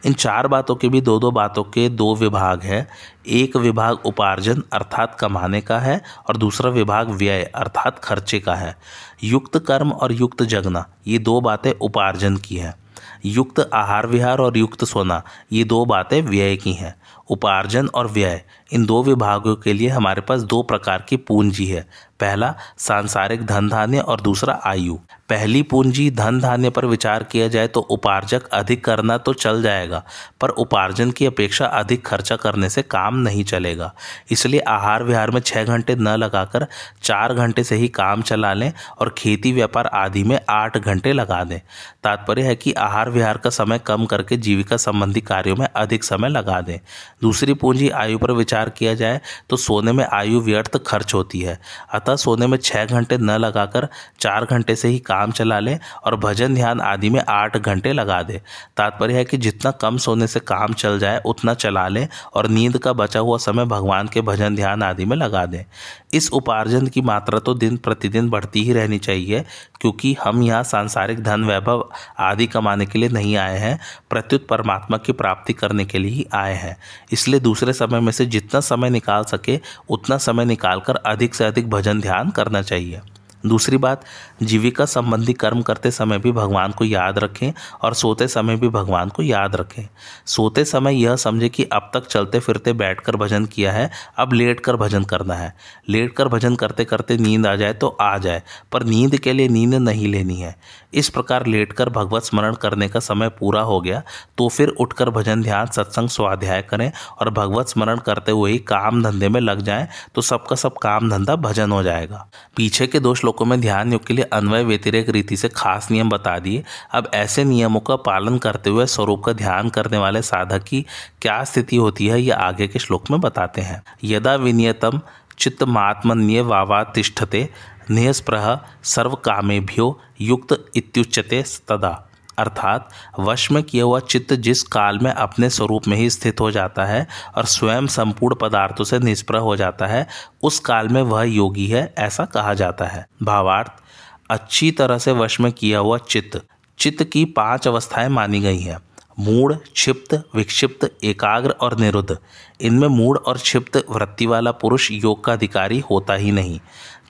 इन चार बातों के भी दो दो बातों के दो विभाग है। एक विभाग उपार्जन अर्थात कमाने का है और दूसरा विभाग व्यय अर्थात खर्चे का है। युक्त कर्म और युक्त जगना, ये दो बातें उपार्जन की हैं। युक्त आहार विहार और युक्त सोना, ये दो बातें व्यय की हैं। उपार्जन और व्यय इन दो विभागों के लिए हमारे पास दो प्रकार की पूंजी है। पहला, सांसारिक धन धान्य और दूसरा, आयु। पहली पूंजी धन धान्य पर विचार किया जाए तो उपार्जक अधिक करना तो चल जाएगा, पर उपार्जन की अपेक्षा अधिक खर्चा करने से काम नहीं चलेगा। इसलिए आहार विहार में छः घंटे न लगाकर चार घंटे से ही काम चला लें और खेती व्यापार आदि में आठ घंटे लगा दें। तात्पर्य है कि आहार विहार का समय कम करके जीविका संबंधी कार्यों में अधिक समय लगा दें। दूसरी पूंजी आयु पर विचार किया जाए तो सोने में आयु व्यर्थ खर्च होती है। अतः सोने में छः घंटे न लगाकर चार घंटे से ही काम चला लें और भजन ध्यान आदि में आठ घंटे लगा दें। तात्पर्य है कि जितना कम सोने से काम चल जाए, उतना चला लें और नींद का बचा हुआ समय भगवान के भजन ध्यान आदि में लगा दें। इस उपार्जन की मात्रा तो दिन प्रतिदिन बढ़ती ही रहनी चाहिए, क्योंकि हम यहाँ सांसारिक धन, वैभव आदि कमाने के लिए नहीं आए हैं, प्रत्युत परमात्मा की प्राप्ति करने के लिए ही आए हैं। इसलिए दूसरे समय में से जितना समय निकाल सके, उतना समय निकालकर अधिक से अधिक भजन ध्यान करना चाहिए। दूसरी बात जीविका संबंधी कर्म करते समय भी भगवान को याद रखें और सोते समय भी भगवान को याद रखें। सोते समय यह समझे कि अब तक चलते फिरते बैठकर भजन किया है, अब लेट कर भजन करना है। लेट कर भजन करते करते नींद आ जाए तो आ जाए, पर नींद के लिए नींद नहीं लेनी है। इस प्रकार लेट कर भगवत स्मरण करने का समय पूरा हो गया तो फिर उठकर भजन ध्यान, सत्संग, स्वाध्याय करें और भगवत स्मरण करते हुए ही काम धंधे में लग जाएँ तो सबका सब काम धंधा भजन हो जाएगा। पीछे के दो श्लोकों में ध्यान योग के लिए अन्वय व्यतिरेक रीति से खास नियम बता दिए। अब ऐसे नियमों का पालन करते हुए स्वरूप का ध्यान करने वाले साधक की क्या स्थिति होती है, ये आगे के श्लोक में बताते हैं। यदा विनियतम चित्तमात्मन्य वावा तिष्ठते नियस्प्रह सर्व कामेभ्यो युक्त इत्युच्यते तदा। अर्थात वश में किया हुआ चित्त जिस काल में अपने स्वरूप में ही स्थित हो जाता है और स्वयं संपूर्ण पदार्थों से निष्प्रह हो जाता है, उस काल में वह योगी है, ऐसा कहा जाता है। भावार्थ अच्छी तरह से वश में किया हुआ चित्त। चित्त की पाँच अवस्थाएँ मानी गई हैं। मूड, क्षिप्त, विक्षिप्त, एकाग्र और निरुद्ध। इनमें मूड और क्षिप्त वृत्ति वाला पुरुष योग का अधिकारी होता ही नहीं।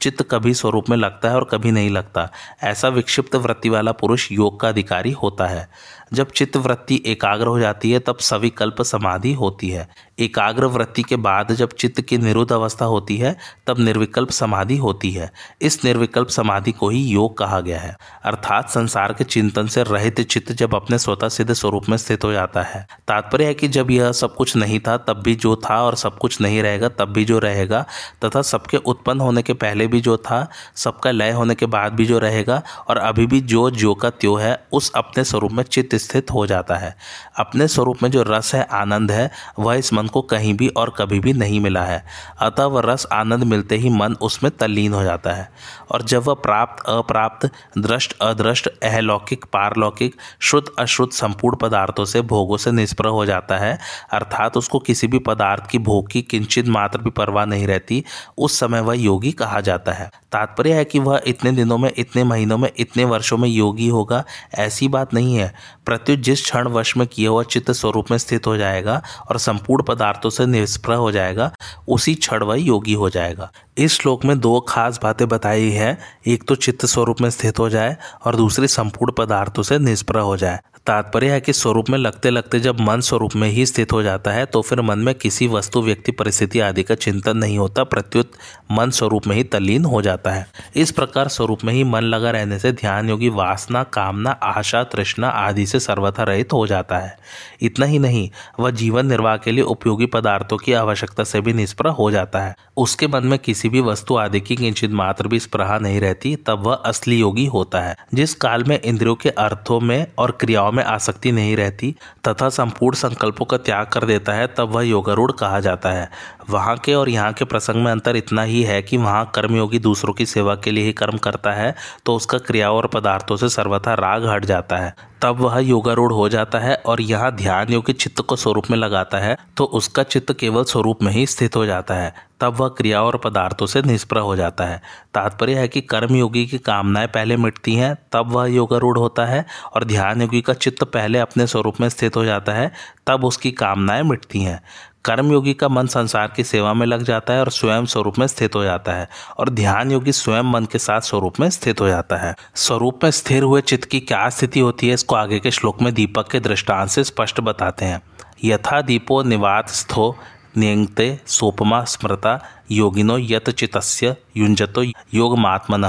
चित्त कभी स्वरूप में लगता है और कभी नहीं लगता। ऐसा विक्षिप्त वृत्ति वाला पुरुष योग का अधिकारी होता है। जब चित्त वृत्ति एकाग्र हो जाती है, तब सविकल्प समाधि होती है। एकाग्र वृत्ति के बाद जब चित्त की निरुद्ध अवस्था होती है, तब निर्विकल्प समाधि होती है। इस निर्विकल्प समाधि को ही योग कहा गया है। अर्थात संसार के चिंतन से रहित चित्त जब अपने स्वतः सिद्ध स्वरूप में स्थित हो जाता है। तात्पर्य है कि जब यह सब कुछ नहीं था, तब भी जो था और सब कुछ नहीं रहेगा, तब भी जो रहेगा, तथा सबके उत्पन्न होने के पहले भी जो था, सबका लय होने के बाद भी जो रहेगा, और अभी भी जो जो का त्यो है, उस अपने स्वरूप में चित्त स्थित हो जाता है। अपने स्वरूप में जो रस है, आनंद है, वह इस मन को कहीं भी और कभी भी नहीं मिला है। अतः वह रस, आनंद मिलते ही मन उसमें तल्लीन हो जाता है। और जब वह प्राप्त, अप्राप्त, दृष्ट, अदृष्ट अहलौकिक पारलौकिक शुद्ध अशुद्ध संपूर्ण पदार्थों से, भोगों से निष्प्रह हो जाता है, अर्थात उसको किसी भी पदार्थ की भोग की किंचित मात्र भी परवाह नहीं रहती, उस समय वह योगी कहा जाता है। तात्पर्य है कि वह इतने दिनों में, इतने महीनों में, इतने वर्षों में योगी होगा, ऐसी बात नहीं है। प्रत्युत जिस क्षण वश में किया हुआ चित्त स्वरूप में स्थित हो जाएगा और संपूर्ण पदार्थों से निष्प्रह हो जाएगा, उसी क्षण वह योगी हो जाएगा। इस श्लोक में दो खास बातें बताई है। एक तो चित्त स्वरूप में स्थित हो जाए और दूसरी संपूर्ण पदार्थों से निष्प्र हो जाए। तात्पर्य है कि स्वरूप में लगते लगते जब मन स्वरूप में ही स्थित हो जाता है तो फिर मन में किसी वस्तु, व्यक्ति, परिस्थिति आदि का चिंतन नहीं होता, प्रत्युत मन स्वरूप में ही तल्लीन हो जाता है। इस प्रकार स्वरूप में ही मन लगा रहने से ध्यान योगी वासना, कामना, आशा, तृष्णा आदि से सर्वथा रहित हो जाता है। इतना ही नहीं, वह जीवन निर्वाह के लिए उपयोगी पदार्थों की आवश्यकता से भी निष्प्रह हो जाता है। उसके मन में किसी भी वस्तु आदि की किंचित मात्र भी स्प्रहा नहीं रहती, तब वह असली योगी होता है। जिस काल में इंद्रियों के अर्थों में और क्रियाओं में आसक्ति नहीं रहती, तथा संपूर्ण संकल्पों का त्याग कर देता है, तब वह योगारूढ़ कहा जाता है। वहाँ के और यहाँ के प्रसंग में अंतर इतना ही है कि वहाँ कर्मयोगी दूसरों की सेवा के लिए ही कर्म करता है तो उसका क्रिया और पदार्थों से सर्वथा राग हट जाता है। तब वह योगारूढ़ हो जाता है और यहाँ ध्यान योगी चित्त को स्वरूप में लगाता है तो उसका चित्त केवल स्वरूप में ही स्थित हो जाता है। तब वह क्रिया और पदार्थों से निष्प्रह हो जाता है। तात्पर्य है कि कर्मयोगी की कामनाएँ पहले मिटती हैं, तब वह योगारूढ़ होता है और ध्यान योगी का चित्त पहले अपने स्वरूप में स्थित हो जाता है, तब उसकी कामनाएँ मिटती हैं। कर्मयोगी का मन संसार की सेवा में लग जाता है और स्वयं स्वरूप में स्थित हो जाता है और ध्यान योगी स्वयं मन के साथ स्वरूप में स्थित हो जाता है। स्वरूप में स्थिर हुए चित्त की क्या स्थिति होती है, इसको आगे के श्लोक में दीपक के दृष्टांत से स्पष्ट बताते हैं। यथा दीपो निवात स्थो नियंगते सोपमा स्मृता योगिनो यत चित्तस्य युंजतो योगमात्मन।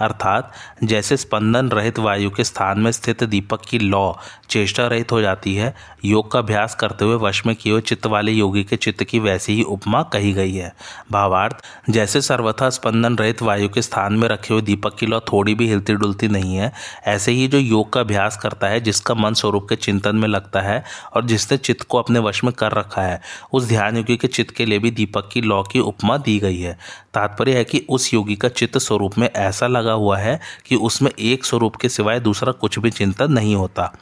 अर्थात, जैसे स्पंदन रहित वायु के स्थान में स्थित दीपक की लौ चेष्टा रहित हो जाती है, योग का अभ्यास करते हुए वश में किए चित्त वाले योगी के चित्त की वैसी ही उपमा कही गई है। भावार्थ, जैसे सर्वथा स्पंदन रहित वायु के स्थान में रखे हुए दीपक की लौ थोड़ी भी हिलती डुलती नहीं है, ऐसे ही जो योग का अभ्यास करता है, जिसका मन स्वरूप के चिंतन में लगता है और जिसने चित्त को अपने वश में कर रखा है, उस ध्यान योगी के चित्त के लिए भी दीपक की लौ की उपमा दी गई है। तात्पर्य है कि उस योगी का चित्त स्वरूप में ऐसा लगा हुआ है कि उसमें एक स्वरूप के सिवाय दूसरा कुछ भी चिंतन नहीं होता।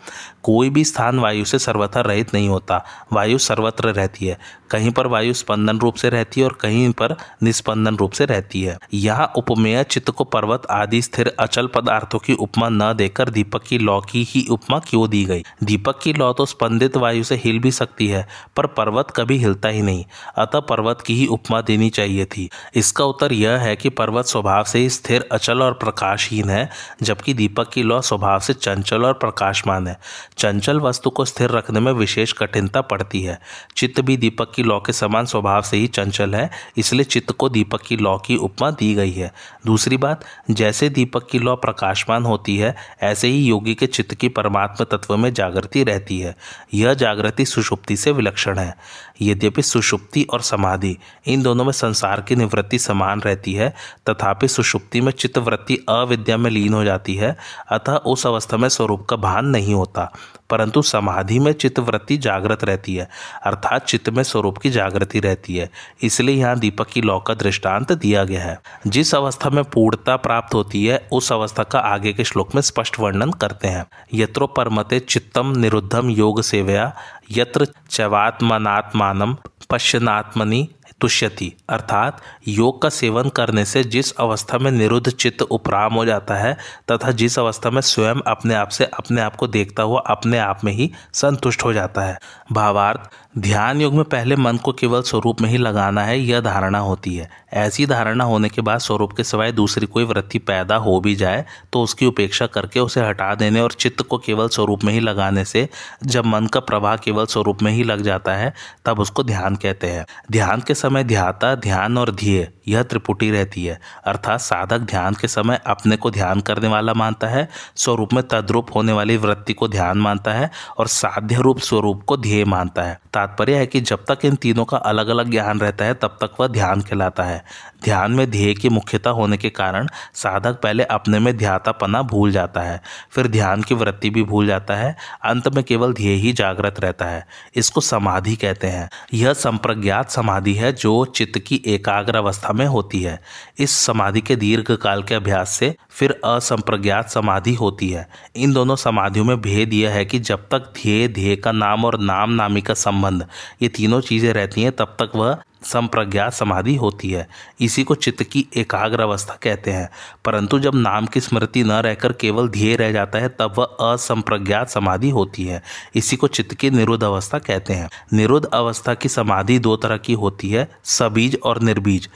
कोई भी स्थान वायु से सर्वथा रहित नहीं होता। वायु सर्वत्र रहती है। कहीं पर वायु स्पंदन रूप से रहती है और कहीं पर निस्पंदन रूप से रहती है। यहाँ उपमेय चित्त को पर्वत आदि स्थिर अचल पदार्थों की उपमा न देकर दीपक की लौ की ही उपमा क्यों दी गई? दीपक की लौ तो स्पंदित वायु से हिल भी सकती है, पर पर्वत कभी हिलता ही नहीं। अतः पर्वत की ही उपमा देनी चाहिए थी। इसका उत्तर यह है कि पर्वत स्वभाव से ही स्थिर, अचल और प्रकाशहीन है, जबकि दीपक की लौ स्वभाव से चंचल और प्रकाशमान है। चंचल वस्तु को स्थिर रखने में विशेष कठिनता पड़ती है। चित्त भी दीपक की लौ के समान स्वभाव से ही चंचल है, इसलिए चित्त को दीपक की लौ की उपमा दी गई है। दूसरी बात, जैसे दीपक की लौ प्रकाशमान होती है, ऐसे ही योगी के चित्त की परमात्मा तत्व में जागृति रहती है। यह जागृति सुषुप्ति से विलक्षण है। यद्यपि सुषुप्ति और समाधि, इन दोनों में संसार की निवृत्ति समान रहती है, तथापि सुषुप्ति में चित्तवृत्ति अविद्या में लीन हो जाती है, अतः उस अवस्था में स्वरूप का भान नहीं होता। परंतु समाधि में चित्तवृत्ति जागृत रहती है, अर्थात चित्त में स्वरूप की जागृति रहती है। इसलिए यहाँ दीपक की लौ का दृष्टांत दिया गया है। जिस अवस्था में पूर्णता प्राप्त होती है, उस अवस्था का आगे के श्लोक में स्पष्ट वर्णन करते हैं। यत्रो परमते चित्तम निरुद्धम योग सेवया, यत्र चवात्मनात्मान पश्यनात्मनि तुष्यति, अर्थात योग का सेवन करने से जिस अवस्था में निरुद्ध चित्त उपराम हो जाता है तथा जिस अवस्था में स्वयं अपने आप से अपने आप को देखता हुआ अपने आप में ही संतुष्ट हो जाता है। भावार्थ ध्यान योग में पहले मन को केवल स्वरूप में ही लगाना है, यह धारणा होती है। ऐसी धारणा होने के बाद स्वरूप के सिवाय दूसरी कोई वृत्ति पैदा हो भी जाए तो उसकी उपेक्षा करके उसे हटा देने और चित्त को केवल स्वरूप में ही लगाने से जब मन का प्रवाह केवल स्वरूप में ही लग जाता है, तब उसको ध्यान कहते हैं। ध्यान के समय ध्याता, ध्यान और ध्येय। यह त्रिपुटी रहती है। अर्थात साधक ध्यान के समय अपने को ध्यान करने वाला मानता है, स्वरूप में तद्रूप होने वाली वृत्ति को ध्यान मानता है और साध्य रूप स्वरूप को ध्येय मानता है। तात्पर्य है कि जब तक इन तीनों का अलग अलग ज्ञान रहता है, तब तक वह ध्यान कहलाता है। ध्यान में ध्येय की मुख्यता होने के कारण साधक पहले अपने में ध्यातापना भूल जाता है, फिर ध्यान की वृत्ति भी भूल जाता है, अंत में केवल ध्येय ही जागृत रहता है। इसको समाधि कहते हैं। यह संप्रज्ञात समाधि है जो चित्त की एकाग्र अवस्था में होती है। इस समाधि के दीर्घ काल के अभ्यास से फिर असंप्रज्ञात समाधि होती है। इन दोनों समाधियों में भेद यह है कि जब तक ध्येय ध्येय का नाम और नाम नामी का संबंध, ये तीनों चीज़ें रहती हैं, तब तक वह संप्रज्ञात समाधि होती है। इसी को चित्त की एकाग्र अवस्था कहते हैं। परंतु जब नाम की स्मृति न रहकर केवल ध्येय रह जाता है, तब वह असंप्रज्ञात समाधि होती है। इसी को चित्त की निरुद्ध अवस्था कहते हैं। निरुद्ध अवस्था की समाधि दो तरह की होती है, सबीज और निर्बीज।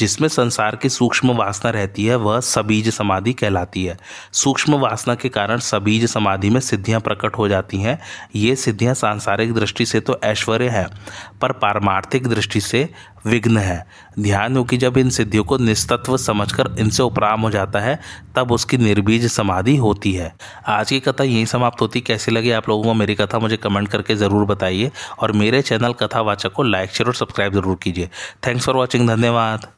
जिसमें संसार की सूक्ष्म वासना रहती है, वह सबीज समाधि कहलाती है। सूक्ष्म वासना के कारण सबीज समाधि में सिद्धियाँ प्रकट हो जाती हैं। ये सिद्धियाँ सांसारिक दृष्टि से तो ऐश्वर्य है, पर पारमार्थिक दृष्टि से विघ्न है। ध्यान हो कि जब इन सिद्धियों को निस्तत्व समझकर इनसे उपराम हो जाता है, तब उसकी निर्बीज समाधि होती है। आज की कथा यहीं समाप्त होती। कैसी लगी आप लोगों को मेरी कथा, मुझे कमेंट करके ज़रूर बताइए। और मेरे चैनल कथावाचक को लाइक, शेयर और सब्सक्राइब ज़रूर कीजिए। थैंक्स फॉर वॉचिंग, धन्यवाद।